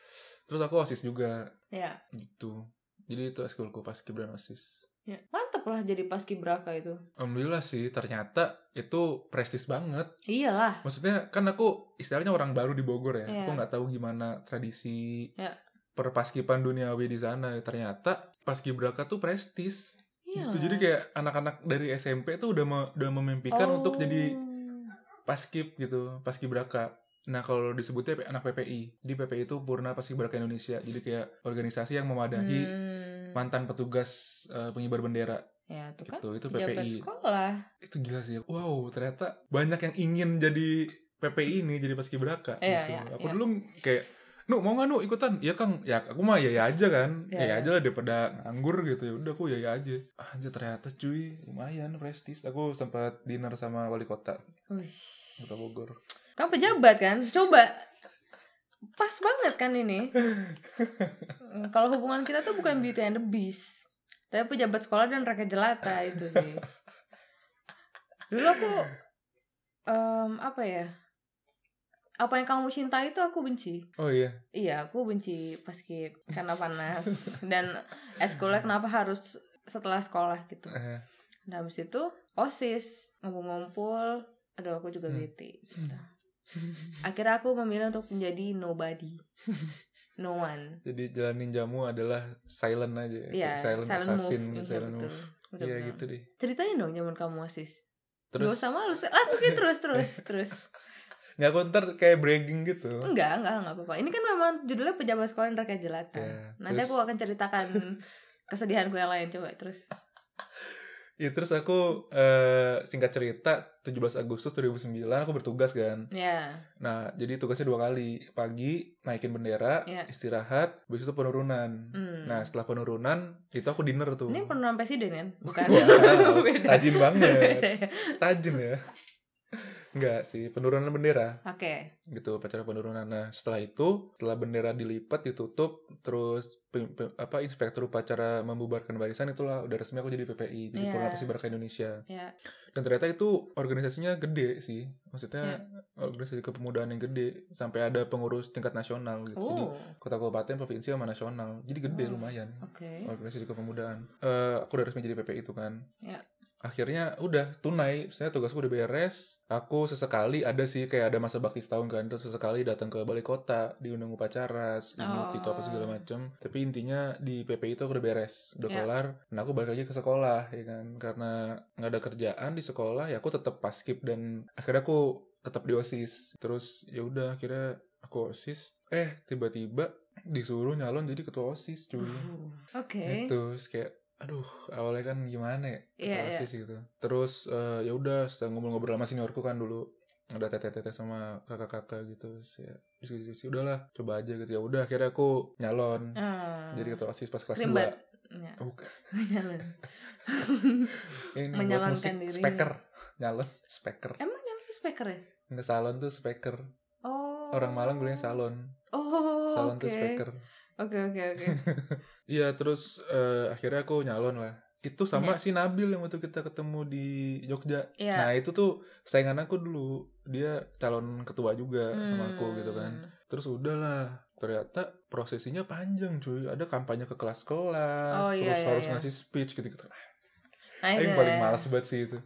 Terus aku osis juga Ya, gitu. Jadi itu eskulku paskibra osis. ya, mantep lah jadi paskibraka itu. Alhamdulillah sih, ternyata itu prestis banget. Iyalah. Maksudnya kan aku istilahnya orang baru di Bogor ya. Iya. Aku nggak tahu gimana tradisi Iya. Perpaskipan duniawi di sana. Ternyata paskibraka tuh prestis. Iyalah. Gitu. Jadi kayak anak-anak dari SMP tuh udah me- udah memimpikan Oh. untuk jadi paskib gitu, paskibraka. Nah kalau disebutnya anak PPI, di PPI itu Purna Paskibraka Indonesia. Jadi kayak organisasi yang memadahi Hmm. mantan petugas eh, pengibar bendera Ya, itu kan gitu. Itu PPI. sekolah. Itu gila sih. Wow, ternyata banyak yang ingin jadi PPI ini, jadi paskibraka Iya, gitu. iya, aku iya. dulu kayak Nu, mau nggak nu ikutan? Iya Kang, ya aku mah ya ya aja kan, ya, iya. aja lah daripada nganggur gitu ya. Udah aku ya ya aja. Aja ternyata cuy, lumayan prestis. Aku sempat dinner sama wali kota, Wih. kota Bogor. Kamu pejabat kan? Coba. Pas banget kan ini. [laughs] Hmm, Kalau hubungan kita tuh bukan Beauty and the Beast. Tapi pejabat sekolah dan rakyat jelata itu sih. Dulu aku em, apa ya? Apa yang kamu cinta itu aku benci. Oh iya, Iya, aku benci paskib karena panas [laughs] dan eskulnya kenapa harus setelah sekolah gitu. Eh, Nah, habis itu OSIS, ngumpul-ngumpul, aduh aku juga Hmm. bete. gitu. Akhirnya aku memilih untuk menjadi nobody. No one. jadi jalan ninjamu adalah silent aja, Iya, kayak silent, assassin, Iya, silent betul. move. Iya gitu deh. Ceritain dong zaman kamu OSIS. Terus Gak usah malu, langsung terus, terus, [laughs] terus. Nggak aku ntar kayak bragging gitu. Enggak, enggak, enggak apa-apa. Ini kan memang judulnya pejabat sekolah dan rakyat jelata. Ya, Nanti terus- aku akan ceritakan kesedihanku yang lain coba terus. [laughs] Ya terus aku eh, singkat cerita 17 Agustus 2009 aku bertugas kan. Ya, Nah, jadi tugasnya dua kali. Pagi naikin bendera, Iya. istirahat, habis itu penurunan. hmm. Nah, setelah penurunan, itu aku dinner tuh. ini penurunan presiden kan? [laughs] Bukan. [laughs] Beda. rajin banget. Rajin ya. Enggak sih, penurunan bendera Oke. gitu, upacara penurunan. Nah, setelah itu, setelah bendera dilipat, ditutup, terus apa inspektur upacara membubarkan barisan itulah udah resmi aku jadi PPI, jadi. Purna Paskibraka Indonesia. Ya. Dan ternyata itu organisasinya gede sih. Maksudnya organisasi kepemudaan yang gede sampai ada pengurus tingkat nasional gitu. Jadi Oh. kota kabupaten, provinsi sama nasional. Jadi gede Oh. lumayan. Oke. Organisasi kepemudaan. Eh aku udah resmi jadi PPI itu kan. Ya. Akhirnya udah tunai, saya tugasku udah beres. Aku sesekali ada sih kayak ada masa bakti setahun kan, terus sesekali datang ke balai kota, diundang upacara, ini itu apa segala Oh. macam. Tapi intinya di PPI itu aku udah beres, udah Ya. kelar. Nah aku balik lagi ke sekolah ya kan, karena nggak ada kerjaan di sekolah, ya aku tetap paskib dan akhirnya aku tetap di osis. Terus ya udah akhirnya aku osis. Eh tiba-tiba disuruh nyalon jadi ketua osis cuy. Uh, Oke. Itu terus kayak aduh awalnya kan gimana ya ketua Iya, iya. Gitu terus eh, ya udah setelah ngobrol-ngobrol sama seniorku kan dulu ada teteh-teteh sama kakak-kakak gitu terus ya diskusi udahlah coba aja gitu ya udah akhirnya aku nyalon Ah. jadi ketua osis pas kelas. 2 Ya. bukan [laughs] Nyalon. [laughs] ini buat Menyalonkan musik diri. speaker nyalon speaker Emang nyalon tuh speaker ya? nggak salon tuh speaker Oh. orang Malang bilangnya salon Oh. salon oke. tuh speaker Oke oke oke. [laughs] Iya terus eh, akhirnya aku nyalon lah. Itu sama si Nabil yang waktu kita ketemu di Jogja. Iya. Nah itu tuh saingan aku dulu. Dia calon ketua juga sama aku gitu kan. Hmm. Terus udahlah. Ternyata prosesinya panjang cuy. Ada kampanye ke kelas-kelas. Oh, iya, terus iya, harus iya. ngasih speech gitu-gitu. Nah, Yang itu paling ya. malas banget sih itu.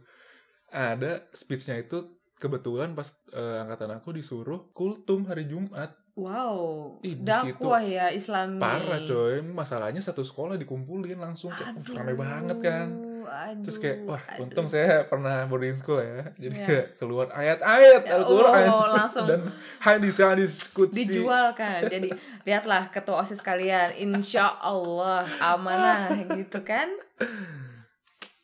Ada speechnya itu kebetulan pas eh, angkatan aku disuruh kultum hari Jumat. Wow. Ih, Dakwah ya Islami. Parah coy. Masalahnya satu sekolah dikumpulin langsung kayak Aduh, rame banget kan. Aduh, Terus kayak wah aduh. untung saya pernah boarding school ya. Jadi kayak keluar ayat-ayat Ya Al-Qur'an Allah, langsung dan hadis-hadis kutsi. dijual kan jadi lihatlah ketua osis kalian insya Allah amanah [laughs] gitu kan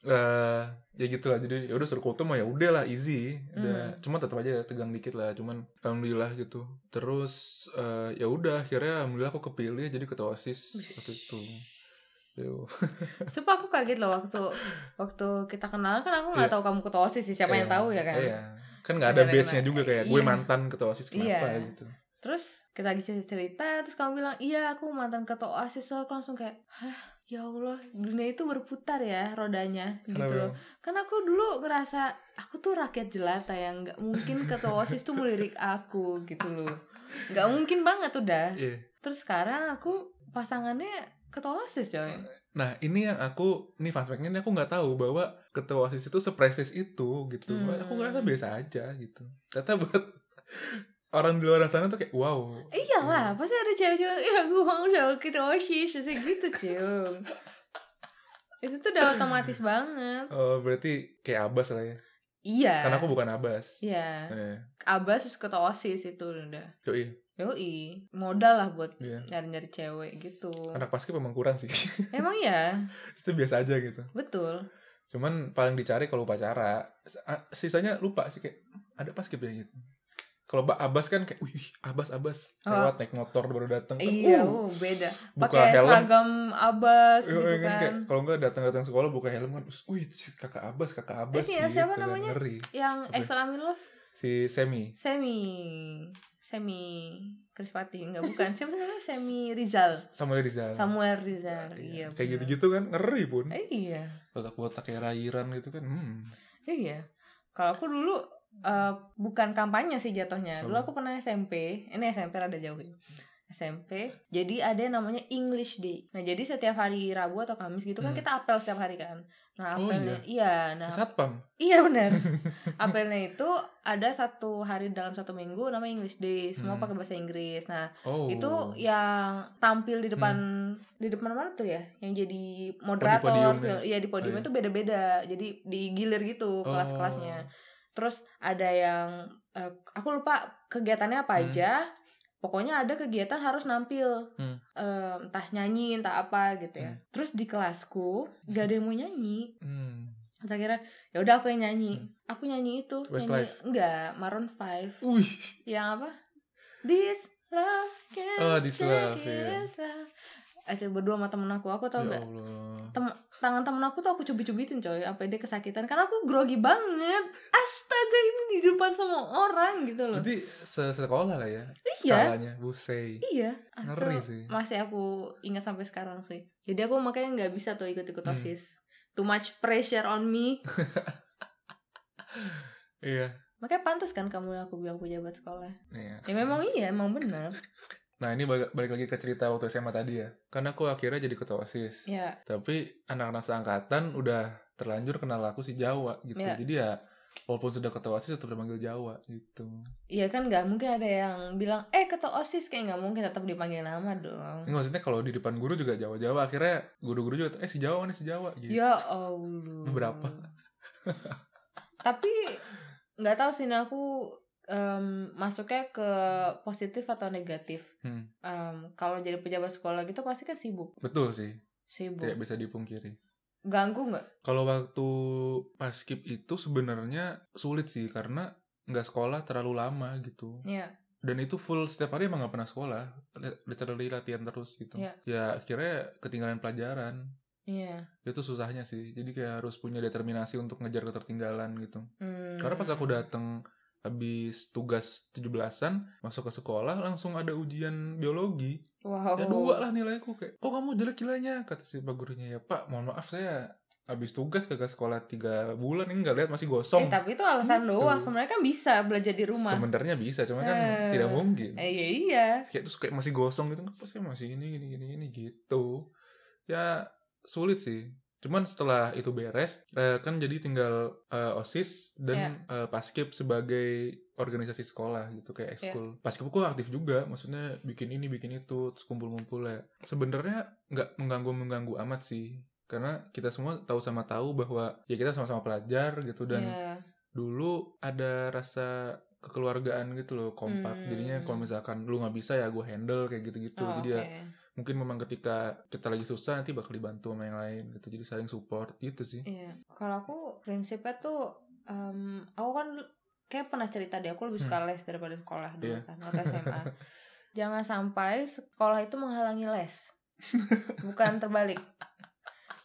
Eh, ya gitu lah jadi ya udah suruh kultum mah ya udah lah easy udah Hmm. cuma tetap aja tegang dikit lah cuman alhamdulillah gitu terus eh, ya udah akhirnya alhamdulillah aku kepilih jadi ketua osis waktu itu. [laughs] Sumpah aku kaget loh waktu waktu kita kenalan kan aku nggak Iya. tahu kamu ketua osis sih siapa yang Iya, tahu ya kan iya kan nggak ada Gimana, base nya gimana? juga kayak gue Iya. mantan ketua osis kenapa Iya. gitu terus kita lagi cerita cerita terus kamu bilang iya aku mantan ketua osis so aku langsung kayak hah ya Allah dunia itu berputar ya rodanya gitu Kenapa loh kan aku dulu ngerasa aku tuh rakyat jelata yang nggak mungkin ketua osis tuh melirik aku gitu loh nggak mungkin banget udah Iya. terus sekarang aku pasangannya ketua osis coy Nah ini yang aku, ini fun fact-nya ini aku nggak tahu bahwa ketua OSIS itu seprestis itu gitu. Hmm. Aku ngerasa biasa aja gitu. Ternyata buat orang di luar sana tuh kayak wow. iyalah pasti ada cewek-cewek ya gue mau sama ketua osis Terus gitu cuy itu tuh udah otomatis banget Oh berarti kayak Abbas lah ya. iya Karena aku bukan Abbas. iya Eh, abas terus ketua osis itu udah yoi. yoi modal lah buat Iya. nyari-nyari cewek gitu Anak paskib emang kurang sih. [laughs] emang ya itu biasa aja gitu. betul Cuman paling dicari kalau upacara. Sisanya lupa sih kayak ada paskib ya gitu. Kalau Mbak Abbas kan kayak, wih, Abbas, Abbas. Oh. Lewat naik motor baru datang. kan, iya uh, oh, beda pakai seragam abas Iya, gitu iya kan kayak kalau enggak datang-datang sekolah buka helm kan, wih kakak Abbas, kakak Abbas ya, gitu siapa kan, namanya? ngeri. yang? Eiffel Amin Love Si Semi. Semi Semi Krispati enggak bukan siapa namanya Semi Rizal Samuel Rizal. Samuel Rizal iya Kayak benar. gitu-gitu kan ngeri pun. Eh, iya Kotak-kotak kayak rairan gitu kan. Hmm. iya kalau aku dulu eh, bukan kampanye sih jatuhnya dulu Hmm. aku pernah SMP ini SMP rada jauh ya. SMP jadi ada yang namanya English Day nah jadi setiap hari Rabu atau Kamis gitu kan Hmm. kita apel setiap hari kan nah Oh, apelnya iya nah Kayak Satpam. Iya benar. [laughs] Apelnya itu ada satu hari dalam satu minggu namanya English Day. Semua Hmm. pakai bahasa Inggris. Nah Oh. itu yang tampil di depan di depan mana tuh ya? Yang jadi moderator. podium ya? Iya di podium Oh, iya. itu beda-beda. Jadi digilir gitu kelas-kelasnya. Terus ada yang eh, aku lupa kegiatannya apa Hmm. aja. Pokoknya ada kegiatan harus nampil, Hmm. Eh, entah nyanyi, entah apa gitu ya. Hmm. Terus di kelasku gak ada yang mau nyanyi Hmm. Terus akhirnya ya udah aku yang nyanyi. Hmm. Aku nyanyi itu. Westlife? Nyanyi, enggak, Maroon 5. Wih. Yang apa? This love can Oh, This Love, take Aku berdua sama temen aku, aku tau Ya gak? Tem tangan temen aku tuh aku cubit-cubitin coy Sampai dia kesakitan Karena aku grogi banget Astaga ini di depan sama orang gitu loh Berarti se- sekolah lah ya. Iya Skalanya. Busei. Iya Ngeri Itu sih. Masih aku ingat sampai sekarang sih Jadi aku makanya gak bisa tuh ikut-ikut Hmm. OSIS Too much pressure on me [laughs] Iya. Makanya pantas kan kamu yang aku bilang pejabat sekolah Iya. Ya memang iya, emang benar. Nah ini balik, balik lagi ke cerita waktu SMA tadi ya. Karena aku akhirnya jadi ketua OSIS. Ya, Tapi anak-anak seangkatan udah terlanjur kenal aku si Jawa gitu. Iya. Jadi ya walaupun sudah ketua OSIS tetap dipanggil Jawa gitu. iya kan nggak mungkin ada yang bilang, eh ketua osis kayak nggak mungkin tetap dipanggil nama dong. Ini maksudnya kalau di depan guru juga Jawa-Jawa akhirnya guru-guru juga eh si Jawa nih si Jawa gitu. Ya Allah. Beberapa. Tapi nggak tahu sih ini aku em, masuknya ke positif atau negatif. Hmm. Em, kalau jadi pejabat sekolah gitu pasti kan sibuk, Betul sih. sibuk. Tidak bisa dipungkiri. Ganggu nggak? Kalau waktu pas skip itu sebenarnya sulit sih karena nggak sekolah terlalu lama gitu. Ya, Dan itu full setiap hari emang nggak pernah sekolah, Li- literally latihan terus gitu. Iya. Ya akhirnya ketinggalan pelajaran. iya. Itu susahnya sih. Jadi kayak harus punya determinasi untuk ngejar ketertinggalan gitu. Hmm. Karena pas aku dateng habis tugas 17-an masuk ke sekolah langsung ada ujian biologi. Wow. ya dua lah nilaiku kayak kok kamu jelek nilainya kata si pak gurunya ya pak mohon maaf saya habis tugas kagak sekolah tiga bulan ini nggak lihat masih Eh, gosong tapi itu alasan Gitu. doang. Sebenarnya kan bisa belajar di rumah. sebenarnya bisa cuma kan Eh. tidak mungkin Eh, iya iya. kayak terus kayak masih gosong gitu pasti masih ini gini gini gini gitu ya sulit sih cuman setelah itu beres eh, kan jadi tinggal eh, osis dan eh, paskib sebagai organisasi sekolah gitu kayak Iya. ekskul paskib aku aktif juga maksudnya bikin ini bikin itu terus kumpul-kumpul ya sebenarnya nggak mengganggu mengganggu amat sih karena kita semua tahu sama tahu bahwa ya kita sama-sama pelajar gitu dan Iya. dulu ada rasa kekeluargaan gitu loh kompak Hmm. jadinya kalau misalkan lu nggak bisa ya gue handle kayak gitu-gitu Oh, jadi ya oke. Mungkin memang ketika kita lagi susah nanti bakal dibantu sama yang lain gitu jadi saling support gitu sih Iya. Kalau aku prinsipnya tuh em, aku kan kayak pernah cerita deh aku lebih suka les daripada sekolah dulu Hmm. Iya. kan waktu SMA. [laughs] Jangan sampai sekolah itu menghalangi les. Bukan terbalik.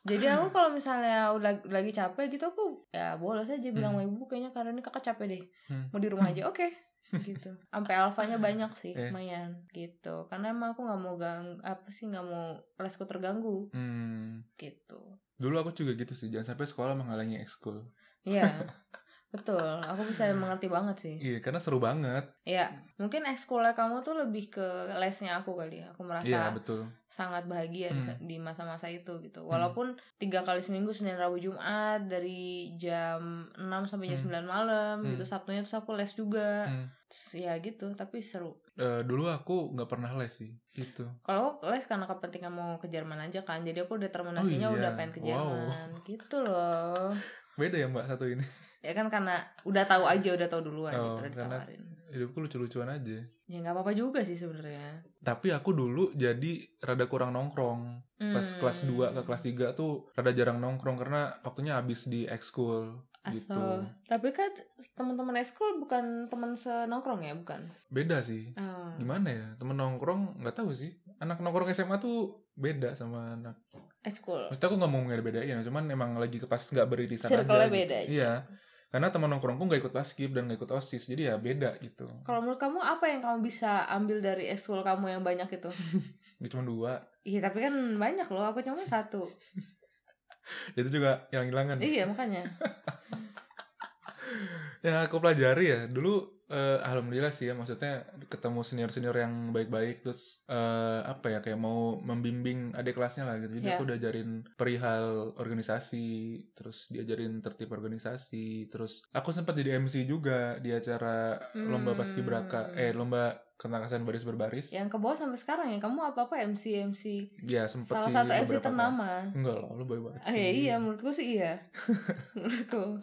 Jadi aku kalau misalnya udah lagi capek gitu aku ya boleh saja bilang Hmm. sama ibu kayaknya karena ini kakak capek deh. Hmm. Mau di rumah aja. Oke. Gitu. Sampai alfanya [laughs] banyak sih, Iya. lumayan gitu. Karena emang aku nggak mau gang apa sih nggak mau lesku terganggu hmm. gitu. dulu aku juga gitu sih jangan sampai sekolah menghalangi ekskul Iya. [laughs] Betul, aku bisa mengerti banget sih. iya karena seru banget Ya, mungkin ekskulnya kamu tuh lebih ke lesnya aku kali ya. Aku merasa iya betul sangat bahagia Hmm. di masa-masa itu gitu. Walaupun tiga kali seminggu Senin, Rabu, Jumat dari jam 6 sampai jam Hmm. 9 malam Hmm. gitu. Sabtunya terus aku les juga. Hmm. Ya gitu, tapi seru. Eh, dulu aku nggak pernah les sih gitu Kalau aku les karena kepentingan mau ke Jerman aja kan. Jadi aku udah terminasinya Oh iya. udah pengen ke Wow. Jerman. Gitu loh. beda ya mbak satu ini [laughs] Ya kan karena udah tahu aja, udah tahu duluan Oh, gitu udah karena- ditawarin. hidupku lucu-lucuan aja Ya nggak apa-apa juga sih sebenarnya. tapi aku dulu jadi rada kurang nongkrong pas Hmm. kelas 2 ke kelas 3 tuh rada jarang nongkrong karena waktunya habis di ekskul gitu Aso. Tapi kan teman-teman ekskul bukan teman senongkrong ya, bukan? beda sih Oh. gimana ya temen nongkrong nggak tahu sih anak nongkrong SMA tuh beda sama anak Ekskul. Maksudnya aku nggak mau ngebedain cuman emang lagi ke pas nggak beririsan aja gitu. beda aja. iya karena teman nongkrongku nggak ikut paskib dan nggak ikut osis jadi ya beda gitu Kalau menurut kamu apa yang kamu bisa ambil dari ekskul kamu yang banyak itu? Itu [laughs] cuma dua Iya, tapi kan banyak loh. Aku cuma satu. [laughs] itu juga hilang-hilangan iya, makanya. [laughs] yang aku pelajari ya dulu eh, alhamdulillah sih ya maksudnya ketemu senior senior yang baik-baik terus eh, apa ya kayak mau membimbing adik kelasnya lah gitu jadi Ya. aku diajarin perihal organisasi terus diajarin tertib organisasi terus aku sempat jadi MC juga di acara lomba Hmm. paskibraka eh lomba ketangkasan baris berbaris Yang ke bawah sampai sekarang ya, kamu apa-apa MC MC. ya sempat Salah sih satu MC ternama. enggak lah lu baik banget Ah, sih ya, iya, menurutku sih iya. [laughs] menurutku.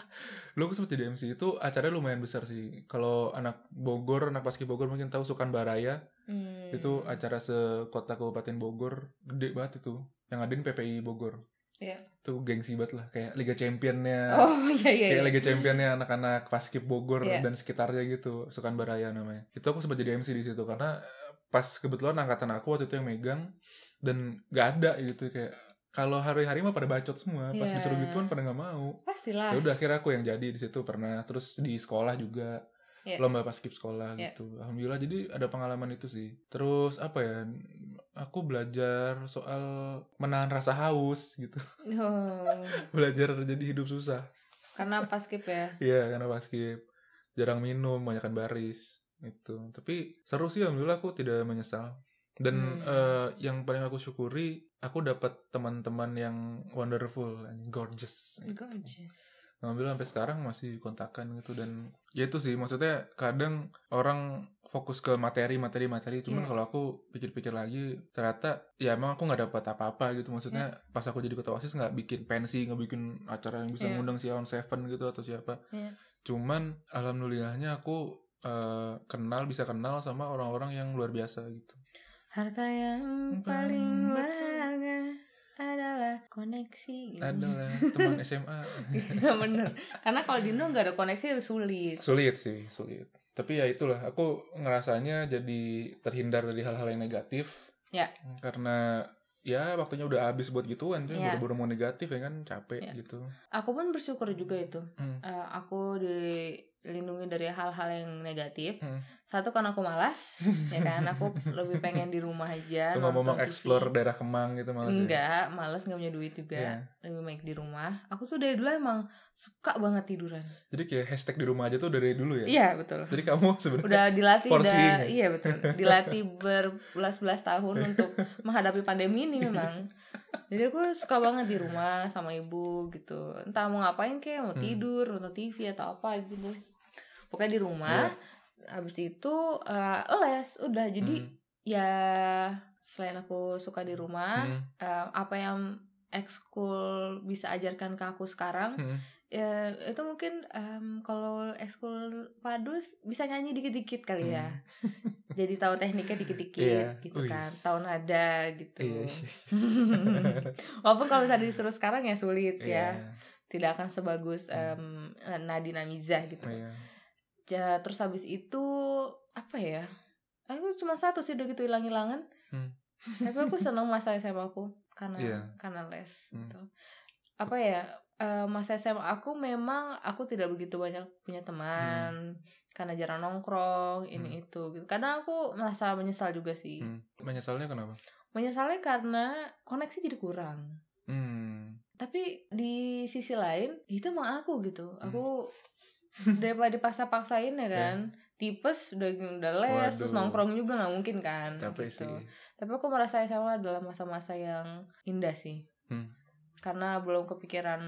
Lu aku sempat jadi MC itu acaranya lumayan besar sih kalau anak Bogor anak paski Bogor mungkin tahu Sukan Baraya Hmm. itu acara sekota kabupaten Bogor gede banget itu yang ngadain PPI Bogor Iya. itu gengsi banget lah kayak Liga Championnya Oh, [laughs] iya iya. kayak iya. Liga Championnya anak-anak paskib Bogor Iya. dan sekitarnya gitu Sukan Baraya namanya itu aku sempat jadi MC di situ karena eh, pas kebetulan angkatan aku waktu itu yang megang dan gak ada gitu kayak kalau hari-hari mah pada bacot semua pas Iya. disuruh gituan pada nggak mau. Pastilah. ya udah akhirnya aku yang jadi di situ pernah. Terus di sekolah juga. Iya. lomba paskib sekolah Iya. gitu. Alhamdulillah jadi ada pengalaman itu sih. Terus apa ya aku belajar soal menahan rasa haus gitu. Oh, [laughs] belajar jadi hidup susah. Karena pas skip ya. iya karena paskib jarang minum banyakkan baris itu tapi seru sih alhamdulillah aku tidak menyesal dan Hmm. eh, yang paling aku syukuri aku dapat teman-teman yang wonderful and gorgeous Gorgeous. Alhamdulillah sampai sekarang masih kontakan gitu dan ya itu sih maksudnya kadang orang fokus ke materi materi materi cuman Iya. kalau aku pikir-pikir lagi ternyata ya emang aku nggak dapat apa-apa gitu maksudnya Iya. pas aku jadi ketua osis nggak bikin pensi nggak bikin acara yang bisa Iya. ngundang si On Seven gitu atau siapa Iya. cuman alhamdulillahnya aku eh, kenal bisa kenal sama orang-orang yang luar biasa gitu Harta yang paling berharga adalah koneksi. gitu. adalah [laughs] teman SMA Iya bener. Karena kalau di Indo nggak ada koneksi sulit. sulit sih sulit tapi ya itulah aku ngerasanya jadi terhindar dari hal-hal yang negatif Ya. karena ya waktunya udah habis buat gituan cuy Ya. baru-baru mau negatif ya kan capek Ya. gitu Aku pun bersyukur juga itu. Hmm. Eh, aku di lindungi dari hal-hal yang negatif. Hmm. Satu karena aku malas, ya kan aku [laughs] lebih pengen di rumah aja. Lu mau TV. mengeksplor daerah Kemang gitu malah sih. Enggak, males nggak punya duit juga. Iya. Lebih baik di rumah. Aku tuh dari dulu emang suka banget tiduran. Jadi kayak hashtag di rumah aja tuh dari dulu ya. Iya betul. Jadi kamu [laughs] sebenarnya Udah dilatih, udah iya betul. Dilatih berbelas-belas tahun [laughs] untuk menghadapi pandemi ini memang. Jadi aku suka banget di rumah sama ibu gitu. Entah mau ngapain kayak mau Hmm. tidur, nonton TV atau apa gitu. Pokoknya di rumah. Habis itu eh, les udah jadi Hmm. ya selain aku suka di rumah, Hmm. eh, apa yang ekskul bisa ajarkan ke aku sekarang Hmm. ya itu mungkin em, kalau ekskul padus bisa nyanyi dikit-dikit kali ya [laughs] jadi tahu tekniknya dikit-dikit Hmm. Iya. gitu kan tahu nada gitu Iya, iya. [laughs] walaupun kalau misalnya disuruh sekarang ya sulit Iya. ya tidak akan sebagus em, Nadine Amizah gitu Iya. Ja- terus habis itu apa ya aku cuma satu sih udah gitu hilang-hilangan Hmm. [laughs] tapi aku senang masa SMA aku karena Iya. karena les Hmm. gitu apa ya eh, masa SMA aku memang aku tidak begitu banyak punya teman karena jarang nongkrong ini Hmm. itu gitu karena aku merasa menyesal juga sih Hmm. Menyesalnya kenapa? menyesalnya karena koneksi jadi kurang Hmm. tapi di sisi lain itu emang aku gitu Hmm. Daripada dipaksa-paksain ya kan tipes udah udah les terus Waduh. nongkrong juga nggak mungkin kan Capek gitu. sih. tapi aku merasa SMA adalah masa-masa yang indah sih Hmm. karena belum kepikiran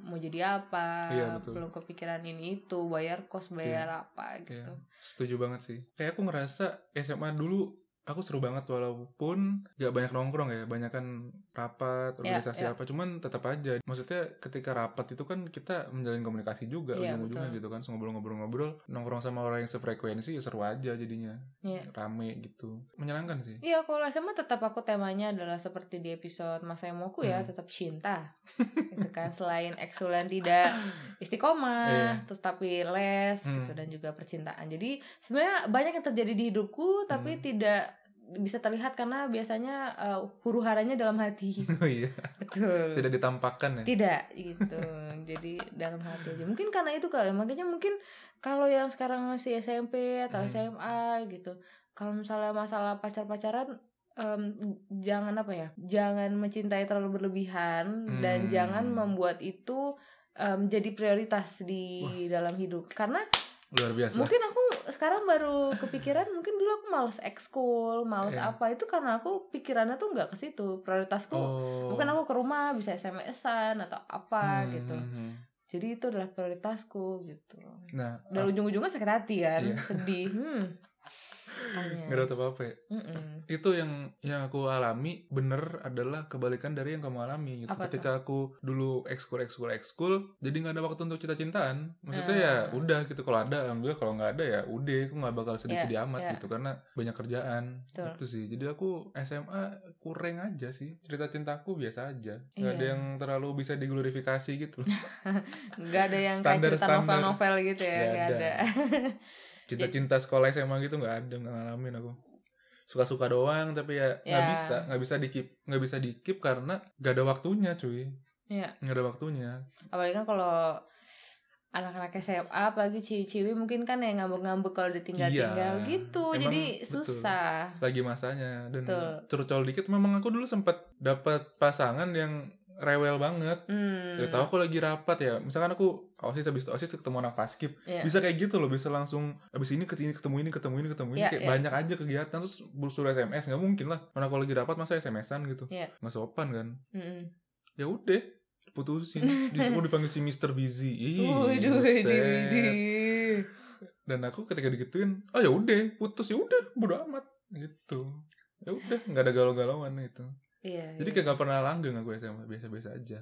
mau jadi apa Iya, betul. belum kepikiran ini itu bayar kos bayar apa Iya. gitu Setuju banget sih. Kayak aku ngerasa SMA dulu aku seru banget walaupun gak banyak nongkrong ya, banyak kan rapat, Iya, organisasi iya. apa, cuman tetap aja. Maksudnya ketika rapat itu kan kita menjalin komunikasi juga Iya, ujung-ujungnya gitu kan, ngobrol-ngobrol-ngobrol, nongkrong sama orang yang sefrekuensi ya seru aja jadinya, Iya. rame gitu, menyenangkan sih. Iya, kalau SMA tetap aku temanya adalah seperti di episode Masa Emoku ya, Hmm. tetap cinta. [laughs] gitu kan, selain yang tidak istiqomah, Iya. terus tapi les gitu Hmm. dan juga percintaan. Jadi sebenarnya banyak yang terjadi di hidupku tapi Hmm. tidak bisa terlihat karena biasanya uh, huru haranya dalam hati. [laughs] Oh iya, Betul. tidak ditampakkan ya. Tidak gitu. Jadi dalam hati aja. Mungkin karena itu kali. Makanya mungkin kalau yang sekarang masih SMP atau Hmm. SMA gitu. Kalau misalnya masalah pacar-pacaran em, jangan apa ya? Jangan mencintai terlalu berlebihan dan Hmm. jangan membuat itu jadi prioritas di dalam hidup. Karena Luar biasa. mungkin aku sekarang baru kepikiran mungkin dulu aku males ekskul, males Iya. apa itu karena aku pikirannya tuh nggak ke situ. Prioritasku Oh. Mungkin aku ke rumah bisa SMS-an atau apa Hmm, gitu. hmm, hmm. Jadi itu adalah prioritasku gitu. Nah, Dan ujung-ujungnya sakit hati kan, Iya. sedih. Hmm. Makanya. nggak ada apa-apa ya. Mm-mm. itu yang yang aku alami bener adalah kebalikan dari yang kamu alami gitu Apa ketika aku dulu ekskul ekskul ekskul jadi nggak ada waktu untuk cita-cintaan maksudnya Ah. ya udah gitu kalau ada alhamdulillah kalau nggak ada ya udah aku nggak bakal sedih-sedih Iya, amat iya. gitu karena banyak kerjaan Betul. itu sih jadi aku SMA kurang aja sih cerita cintaku biasa aja nggak ada Iya. yang terlalu bisa diglorifikasi gitu [laughs] Nggak ada yang Standar- kayak cerita novel-novel gitu ya, Nggak nggak ada. ada. [laughs] cinta-cinta sekolah SMA gitu nggak ada nggak ngalamin aku suka-suka doang tapi ya nggak Ya. bisa nggak bisa dikip nggak bisa dikip karena nggak ada waktunya cuy Iya. nggak ada waktunya Apalagi kan kalau anak-anak SMA apalagi ciwi-ciwi mungkin kan yang ngambek-ngambek kalau ditinggal-tinggal Iya. gitu Emang jadi betul. susah lagi masanya dan curcol dikit memang aku dulu sempat dapat pasangan yang rewel banget hmm. Tahu aku lagi rapat ya misalkan aku osis habis itu osis ketemu anak paskib Iya. bisa kayak gitu loh bisa langsung habis ini ketemu ini ketemu ini ketemu ini ketemu ini Iya, kayak iya. banyak aja kegiatan terus suruh sms nggak mungkin lah mana kalau lagi rapat masa sms-an gitu Iya. nggak sopan kan Mm-mm. ya udah putusin [laughs] disuruh dipanggil si Mr. Busy Ih, Waduh, dan aku ketika digituin oh ya udah putus ya udah bodo amat gitu ya udah nggak ada galau-galauan itu Iya. jadi iya. kayak gak pernah langgeng aku SMA biasa-biasa aja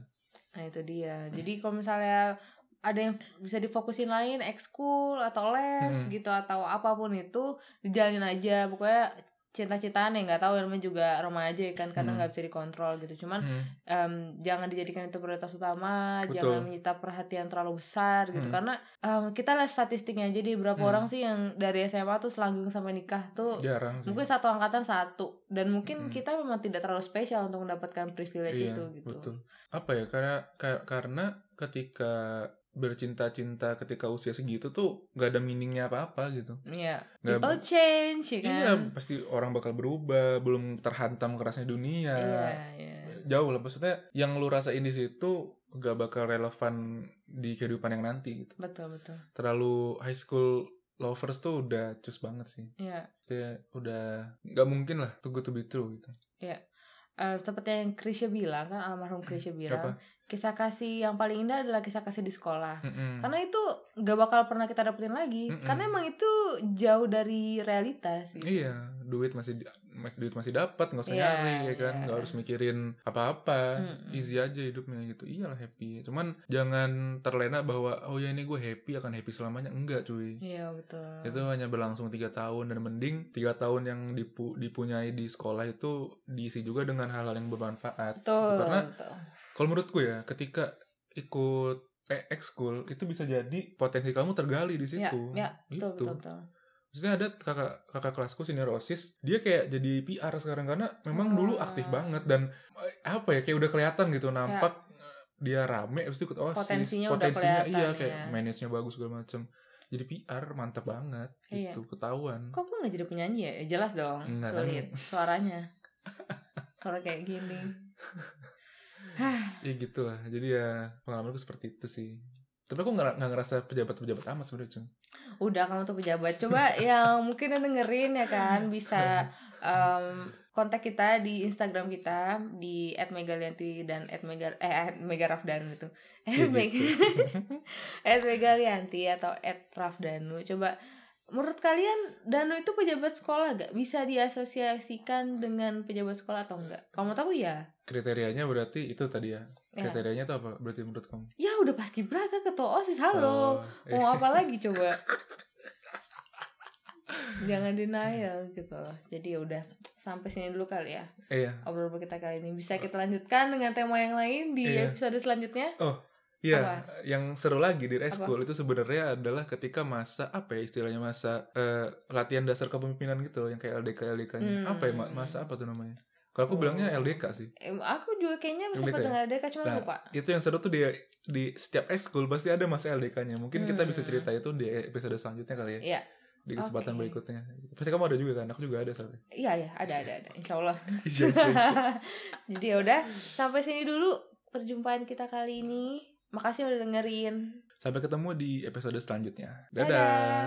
Nah itu dia. Jadi kalau misalnya ada yang bisa difokusin lain, ekskul atau les Hmm. gitu atau apa pun itu dijalanin aja. Pokoknya cinta-cintaan ya nggak tahu namanya juga remaja ya kan karena Hmm. nggak bisa dikontrol gitu. Cuman Hmm. em, jangan dijadikan itu prioritas utama, Betul. jangan menyita perhatian terlalu besar gitu Hmm. karena em, kita lihat statistiknya. Jadi berapa Hmm. orang sih yang dari SMA tuh selanggeng sampai nikah tuh jarang sih mungkin satu angkatan satu dan mungkin Mm-mm. kita memang tidak terlalu spesial untuk mendapatkan privilege iya itu gitu. betul apa ya karena ka- karena ketika bercinta-cinta ketika usia segitu tuh nggak ada meaningnya apa-apa gitu. Iya. Nggak People change ya kan. Iya, pasti orang bakal berubah, belum terhantam kerasnya dunia. Iya, iya. Jauh lah maksudnya yang lu rasain di situ gak bakal relevan di kehidupan yang nanti gitu. Betul, betul. Terlalu high school lovers tuh udah cus banget sih. Iya. Maksudnya udah nggak mungkin lah too good to be true gitu. Eh, seperti yang Krisya bilang kan almarhum Krisya bilang Apa? Kisah kasih yang paling indah adalah kisah kasih di sekolah Mm-mm. karena itu gak bakal pernah kita dapetin lagi Mm-mm. karena emang itu jauh dari realitas gitu. Iya, duit masih masih duit masih dapat, nggak usah Iya, nyari ya kan, iya. nggak harus mikirin apa-apa, Mm-mm. easy aja hidupnya gitu. Iyalah happy. Cuman jangan terlena bahwa oh ya ini gue happy akan happy selamanya, enggak cuy. Iya betul. Itu hanya berlangsung tiga tahun dan mending tiga tahun yang dipu- dipunyai di sekolah itu diisi juga dengan hal-hal yang bermanfaat. Gitu. betul. Karena betul. kalau menurutku ya, ketika ikut eh, ekskul itu bisa jadi potensi kamu tergali di Ya, situ. ya, betul, Gitu. betul, betul. Maksudnya ada kakak kakak kelasku senior osis, dia kayak jadi PR sekarang karena memang dulu Wah. aktif banget dan eh, apa ya kayak udah kelihatan gitu nampak eh, dia rame terus ikut osis. Potensinya udah kelihatan, iya kayak ya. manage-nya bagus segala macam. Jadi PR mantap banget Iya. gitu ketahuan. Kok gue gak jadi penyanyi ya? Ya, Jelas dong, Enggak, kan. sulit suaranya. Suara kayak gini. [laughs] Ya gitu lah. Jadi ya pengalamanku seperti itu sih. Tapi aku nggak ngerasa pejabat-pejabat amat sebenarnya cung. Udah kamu tuh pejabat. Coba [laughs] yang mungkin yang dengerin ya kan bisa em, kontak kita di Instagram kita di @megalianti dan @mega eh @megarafdanu itu. Cie, gitu. [laughs] @megalianti atau @rafdanu. Coba menurut kalian Danu itu pejabat sekolah gak? Bisa diasosiasikan dengan pejabat sekolah atau enggak? Kamu tahu ya? Kriterianya berarti itu tadi ya. Ya, Kriterianya itu apa berarti menurut kamu? ya udah pas Braka ketua OSIS, halo. Oh, eh. Mau apa lagi [laughs] coba? Jangan denial gitu loh. Jadi ya udah sampai sini dulu kali ya Iya. obrolan kita kali ini. Bisa kita lanjutkan dengan tema yang lain di Iya. episode selanjutnya. Iya, yang seru lagi di school itu sebenarnya adalah ketika masa apa ya istilahnya masa eh, latihan dasar kepemimpinan gitu loh yang kayak LDK LDK-nya. Hmm. Apa ya ma- masa apa tuh namanya? Kalau aku Oh. bilangnya LDK sih. Eh, aku juga kayaknya LDK sempat ya? dengar DK cuma Nah, lupa. Itu yang seru tuh di di setiap school pasti ada masa LDK-nya. Mungkin kita bisa Hmm. cerita itu di episode selanjutnya kali ya. Iya. Di kesempatan Oke. berikutnya. Pasti kamu ada juga kan? Aku juga ada soalnya. Iya ya, ada ada ada. Insya Allah. [laughs] Iya, iya, iya. [laughs] Jadi ya udah sampai sini dulu perjumpaan kita kali ini. Makasih udah dengerin. Sampai ketemu di episode selanjutnya. Dadah. Dadah.